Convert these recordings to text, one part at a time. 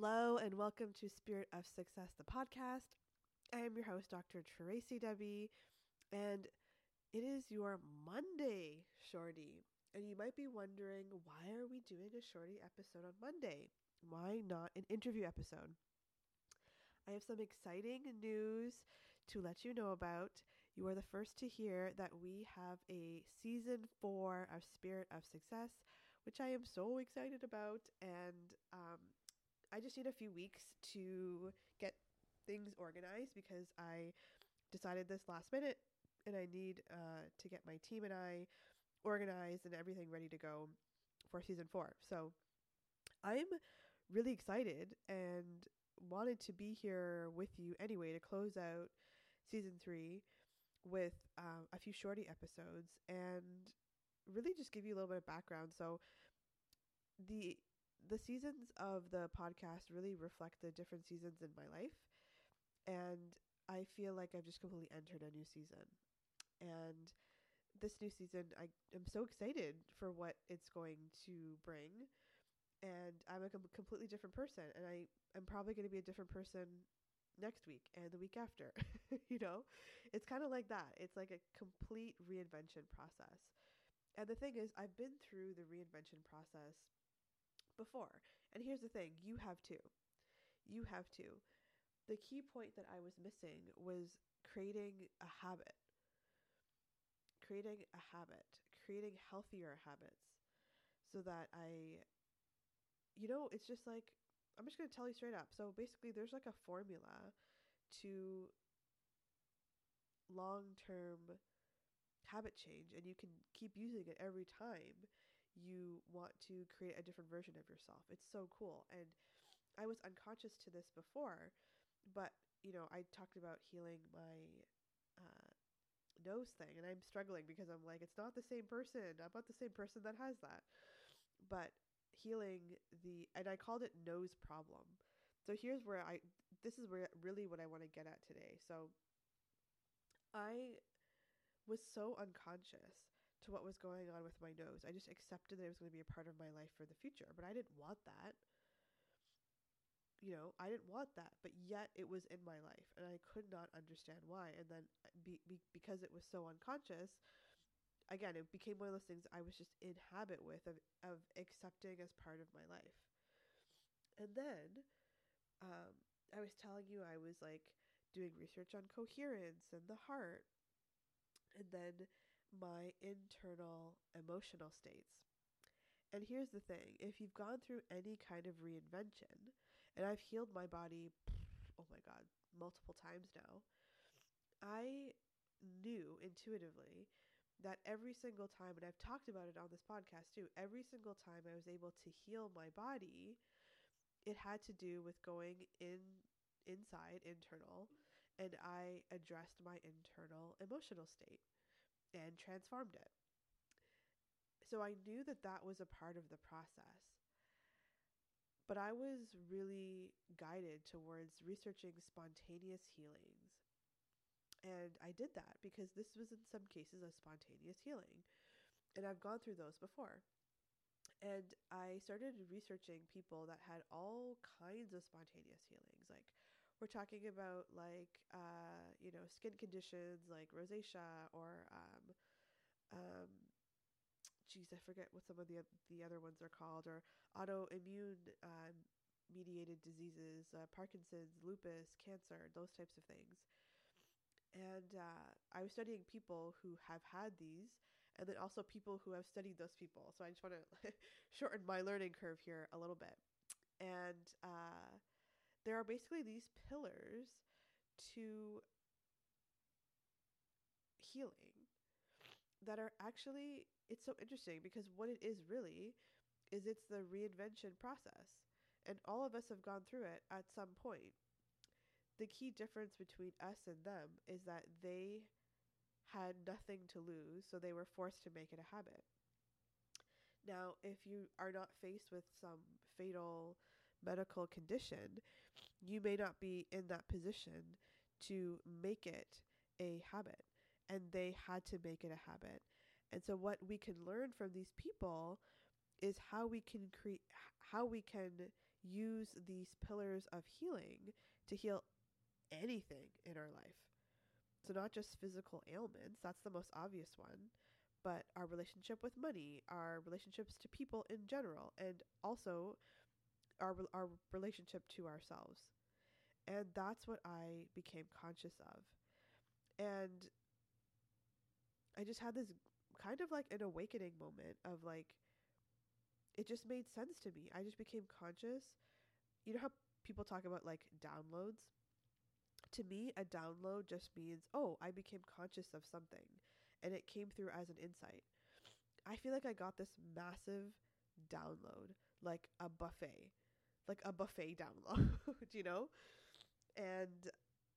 Hello, and welcome to Spirit of Success, the podcast. I am your host, Dr. Tracy Debi, and it is your Monday shorty. And you might be wondering, why are we doing a shorty episode on Monday? Why not an interview episode? I have some exciting news to let you know about. You are the first to hear that we have a season four of Spirit of Success, which I am so excited about. And um, I just need a few weeks to get things organized because I decided this last minute and I need uh, to get my team and I organized and everything ready to go for season four. So I'm really excited and wanted to be here with you anyway to close out season three with um, a few shorty episodes and really just give you a little bit of background. So the the seasons of the podcast really reflect the different seasons in my life and I feel like I've just completely entered a new season. And this new season I am so excited for what it's going to bring and I'm a com- completely different person and I am probably going to be a different person next week and the week after. you know, it's kind of like that. It's like a complete reinvention process. And the thing is, I've been through the reinvention process before. And here's the thing you have too. You have too. The key point that I was missing was creating a habit. Creating a habit, creating healthier habits so that I you know, it's just like I'm just going to tell you straight up. So basically, there's like a formula to long term habit change, and you can keep using it every time you want to create a different version of yourself. It's so cool. And I was unconscious to this before, but you know, I talked about healing my uh, nose thing, and I'm struggling because I'm like, it's not the same person. I'm not the same person that has that. But healing the and I called it nose problem. So here's where I this is where really what I want to get at today. So I was so unconscious to what was going on with my nose. I just accepted that it was going to be a part of my life for the future, but I didn't want that. You know, I didn't want that, but yet it was in my life and I could not understand why. And then be, be, because it was so unconscious, again, it became one of those things I was just in habit with of, of accepting as part of my life. And then um, I was telling you I was like doing research on coherence and the heart, and then my internal emotional states. And here's the thing if you've gone through any kind of reinvention, and I've healed my body, oh my God, multiple times now, I knew intuitively that every single time, and I've talked about it on this podcast too, every single time I was able to heal my body, it had to do with going in inside, internal, and I addressed my internal emotional state and transformed it. So I knew that that was a part of the process. But I was really guided towards researching spontaneous healings and I did that because this was in some cases a spontaneous healing. And I've gone through those before. And I started researching people that had all kinds of spontaneous healings. Like we're talking about like uh, you know, skin conditions like rosacea or um um geez, I forget what some of the the other ones are called, or autoimmune uh, mediated diseases, uh, Parkinson's, lupus, cancer, those types of things and uh, I was studying people who have had these, and then also people who have studied those people. So I just want to shorten my learning curve here a little bit. And uh, there are basically these pillars to healing that are actually it's so interesting because what it is really is it's the reinvention process and all of us have gone through it at some point the key difference between us and them is that they had nothing to lose, so they were forced to make it a habit. Now, if you are not faced with some fatal medical condition, you may not be in that position to make it a habit. And they had to make it a habit. And so, what we can learn from these people is how we can create, how we can use these pillars of healing to heal anything in our life. So, not just physical ailments, that's the most obvious one, but our relationship with money, our relationships to people in general, and also our, our relationship to ourselves. And that's what I became conscious of. And I just had this kind of like an awakening moment of like, it just made sense to me. I just became conscious. You know how people talk about like downloads? To me, a download just means, oh, I became conscious of something and it came through as an insight. I feel like I got this massive download, like a buffet, like a buffet download, you know? And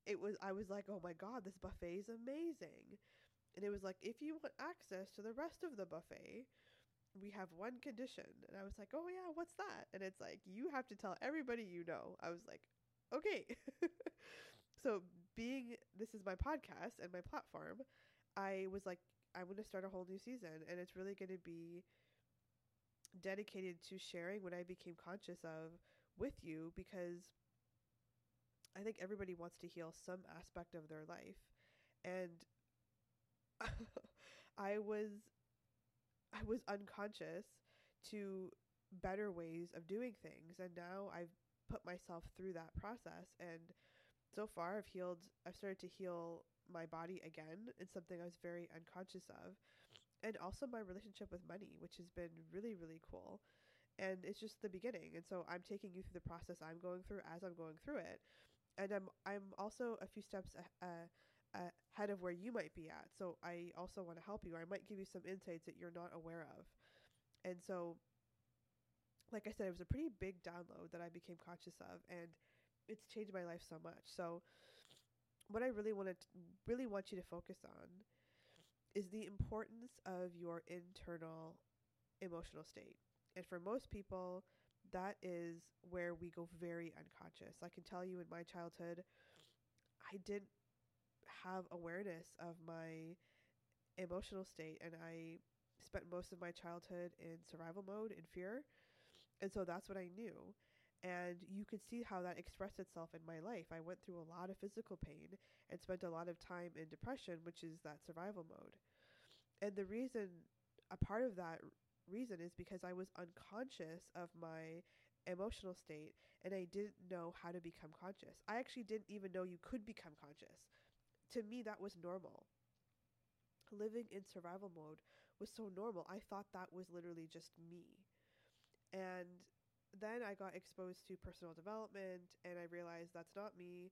it was, I was like, oh my God, this buffet is amazing. And it was like, if you want access to the rest of the buffet, we have one condition. And I was like, oh yeah, what's that? And it's like, you have to tell everybody you know. I was like, okay. so being this is my podcast and my platform, I was like, I'm going to start a whole new season and it's really going to be dedicated to sharing what I became conscious of with you because I think everybody wants to heal some aspect of their life. And I was I was unconscious to better ways of doing things. And now I've put myself through that process. And so far I've healed I've started to heal my body again. It's something I was very unconscious of and also my relationship with money which has been really really cool and it's just the beginning and so I'm taking you through the process I'm going through as I'm going through it and I'm I'm also a few steps ahead of where you might be at. So I also want to help you. I might give you some insights that you're not aware of. And so, like I said, it was a pretty big download that I became conscious of, and it's changed my life so much. So, what I really want to really want you to focus on is the importance of your internal emotional state. And for most people, that is where we go very unconscious. I can tell you in my childhood, I didn't have awareness of my emotional state and I spent most of my childhood in survival mode in fear. And so that's what I knew. And you could see how that expressed itself in my life. I went through a lot of physical pain and spent a lot of time in depression, which is that survival mode. And the reason, a part of that reason is because I was unconscious of my emotional state and I didn't know how to become conscious. I actually didn't even know you could become conscious to me that was normal living in survival mode was so normal i thought that was literally just me and then i got exposed to personal development and i realized that's not me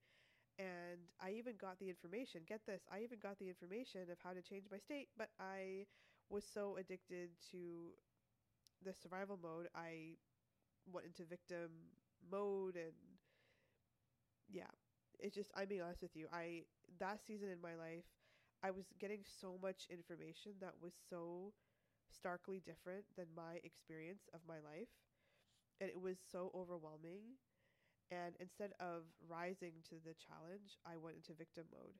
and i even got the information get this i even got the information of how to change my state but i was so addicted to the survival mode i went into victim mode and yeah it's just i'm being honest with you i that season in my life, I was getting so much information that was so starkly different than my experience of my life. And it was so overwhelming. And instead of rising to the challenge, I went into victim mode.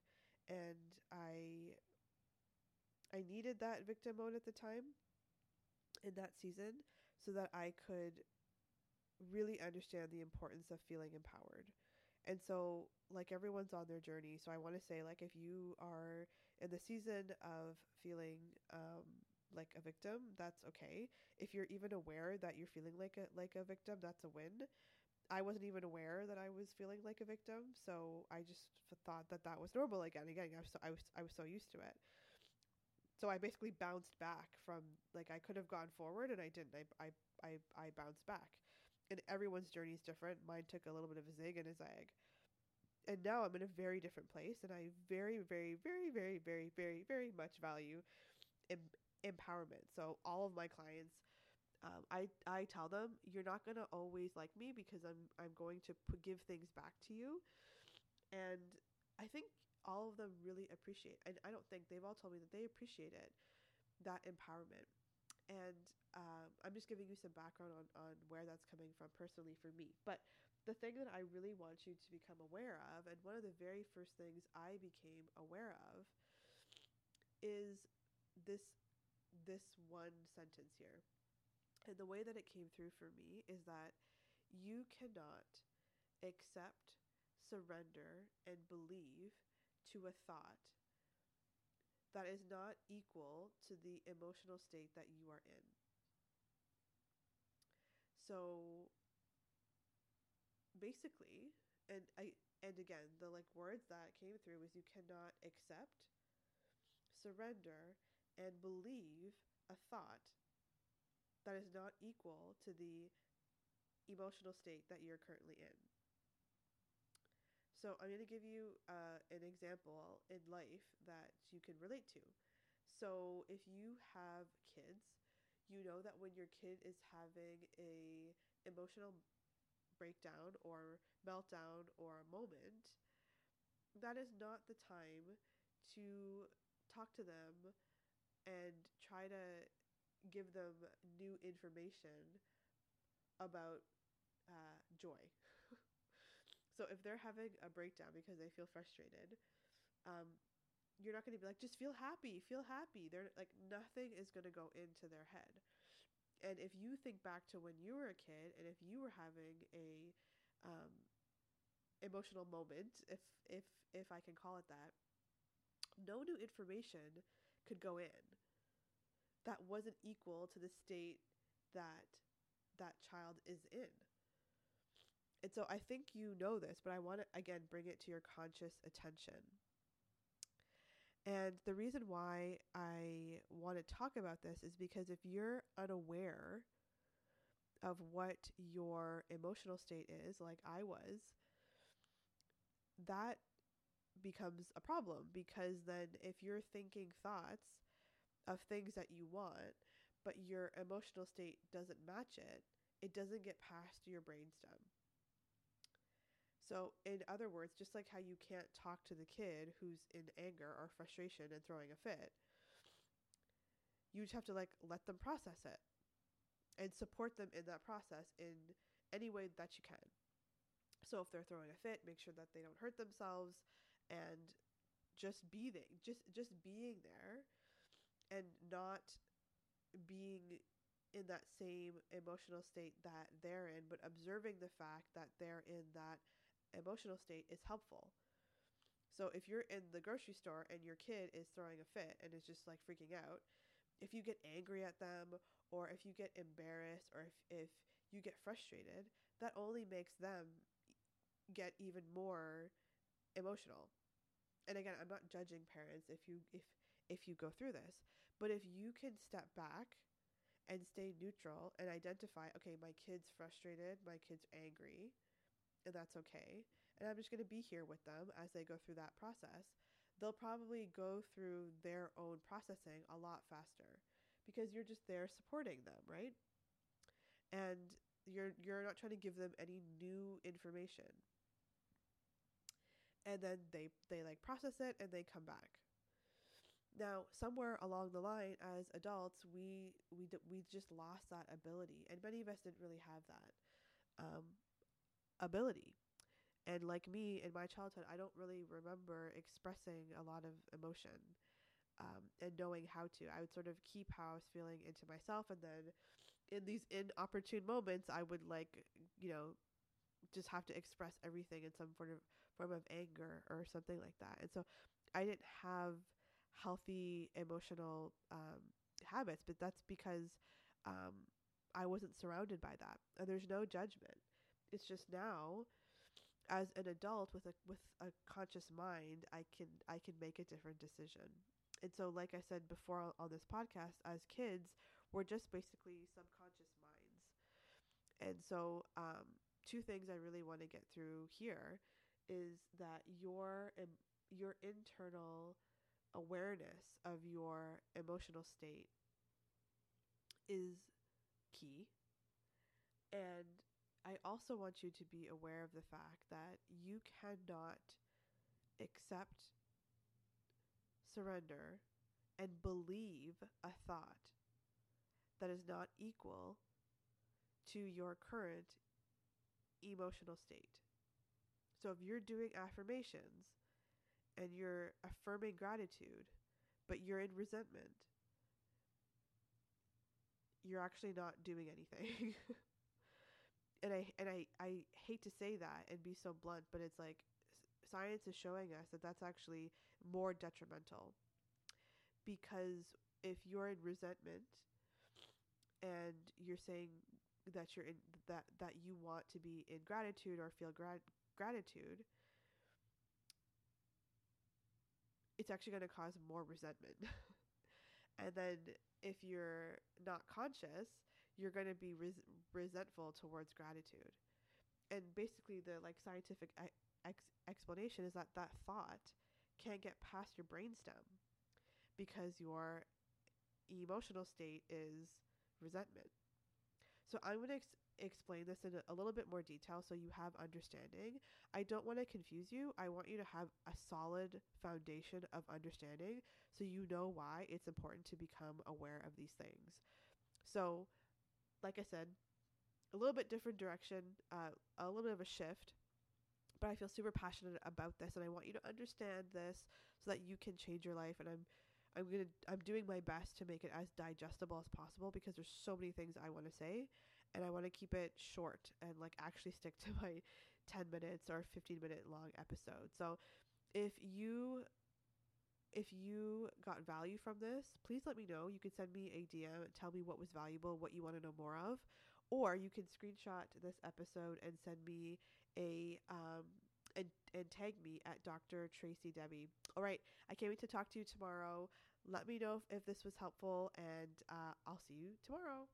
And I I needed that victim mode at the time in that season so that I could really understand the importance of feeling empowered. And so like everyone's on their journey. So I want to say like if you are in the season of feeling um like a victim, that's okay. If you're even aware that you're feeling like a like a victim, that's a win. I wasn't even aware that I was feeling like a victim, so I just thought that that was normal again. Again, I was so, I was I was so used to it. So I basically bounced back from like I could have gone forward and I didn't. I I I, I bounced back. And everyone's journey is different. Mine took a little bit of a zig and a zag and now I'm in a very different place, and I very, very, very, very, very, very, very much value empowerment. So all of my clients, um, I I tell them you're not gonna always like me because I'm I'm going to give things back to you, and I think all of them really appreciate. And I don't think they've all told me that they appreciate it, that empowerment. And um, I'm just giving you some background on, on where that's coming from personally for me. But the thing that I really want you to become aware of, and one of the very first things I became aware of, is this this one sentence here. And the way that it came through for me is that you cannot accept, surrender, and believe to a thought that is not equal to the emotional state that you are in. So basically, and I and again, the like words that came through was you cannot accept, surrender, and believe a thought that is not equal to the emotional state that you're currently in. So I'm going to give you uh, an example in life that you can relate to. So if you have kids, you know that when your kid is having a emotional breakdown or meltdown or a moment, that is not the time to talk to them and try to give them new information about uh, joy. So if they're having a breakdown because they feel frustrated, um, you're not going to be like, just feel happy, feel happy. They're like, nothing is going to go into their head. And if you think back to when you were a kid and if you were having a um, emotional moment, if if if I can call it that, no new information could go in that wasn't equal to the state that that child is in. And so I think you know this, but I want to again bring it to your conscious attention. And the reason why I want to talk about this is because if you're unaware of what your emotional state is, like I was, that becomes a problem because then if you're thinking thoughts of things that you want, but your emotional state doesn't match it, it doesn't get past your brainstem. So, in other words, just like how you can't talk to the kid who's in anger or frustration and throwing a fit, you just have to like let them process it and support them in that process in any way that you can. So, if they're throwing a fit, make sure that they don't hurt themselves and just breathing, just just being there and not being in that same emotional state that they're in, but observing the fact that they're in that emotional state is helpful. So if you're in the grocery store and your kid is throwing a fit and is just like freaking out, if you get angry at them or if you get embarrassed or if, if you get frustrated, that only makes them get even more emotional. And again, I'm not judging parents if you if if you go through this, but if you can step back and stay neutral and identify, okay, my kid's frustrated, my kid's angry, and that's okay. And I'm just going to be here with them as they go through that process. They'll probably go through their own processing a lot faster because you're just there supporting them, right? And you're you're not trying to give them any new information. And then they they like process it and they come back. Now, somewhere along the line as adults, we we we just lost that ability, and many of us didn't really have that. Um, ability. And like me in my childhood, I don't really remember expressing a lot of emotion um, and knowing how to. I would sort of keep how I was feeling into myself. And then in these inopportune moments, I would like, you know, just have to express everything in some form of form of anger or something like that. And so I didn't have healthy emotional um, habits, but that's because um, I wasn't surrounded by that. And there's no judgment. It's just now as an adult with a with a conscious mind, I can I can make a different decision. And so like I said before on this podcast, as kids, we're just basically subconscious minds. And so um, two things I really want to get through here is that your your internal awareness of your emotional state is key and I also want you to be aware of the fact that you cannot accept, surrender, and believe a thought that is not equal to your current emotional state. So if you're doing affirmations and you're affirming gratitude, but you're in resentment, you're actually not doing anything. and I and I I hate to say that and be so blunt, but it's like science is showing us that that's actually more detrimental because if you're in resentment and you're saying that you're in that that you want to be in gratitude or feel grat- gratitude it's actually going to cause more resentment. And then if you're not conscious you're going to be res- resentful towards gratitude. And basically the like scientific ex- explanation is that that thought can't get past your brainstem because your emotional state is resentment so i'm going to ex- explain this in a, little bit more detail so you have understanding i don't want to confuse you i want you to have a solid foundation of understanding so you know why it's important to become aware of these things so like i said a little bit different direction, uh, a little bit of a shift. But I feel super passionate about this, and I want you to understand this so that you can change your life. And I'm, I'm gonna, I'm doing my best to make it as digestible as possible because there's so many things I want to say, and I want to keep it short and like actually stick to my 10 minutes or 15 minute long episode. So, if you if you got value from this, please let me know. You can send me a DM, tell me what was valuable, what you want to know more of, or you can screenshot this episode and send me a um and and tag me at Dr. Tracy Debi. All right, I can't wait to talk to you tomorrow. Let me know if, if this was helpful, and uh, I'll see you tomorrow.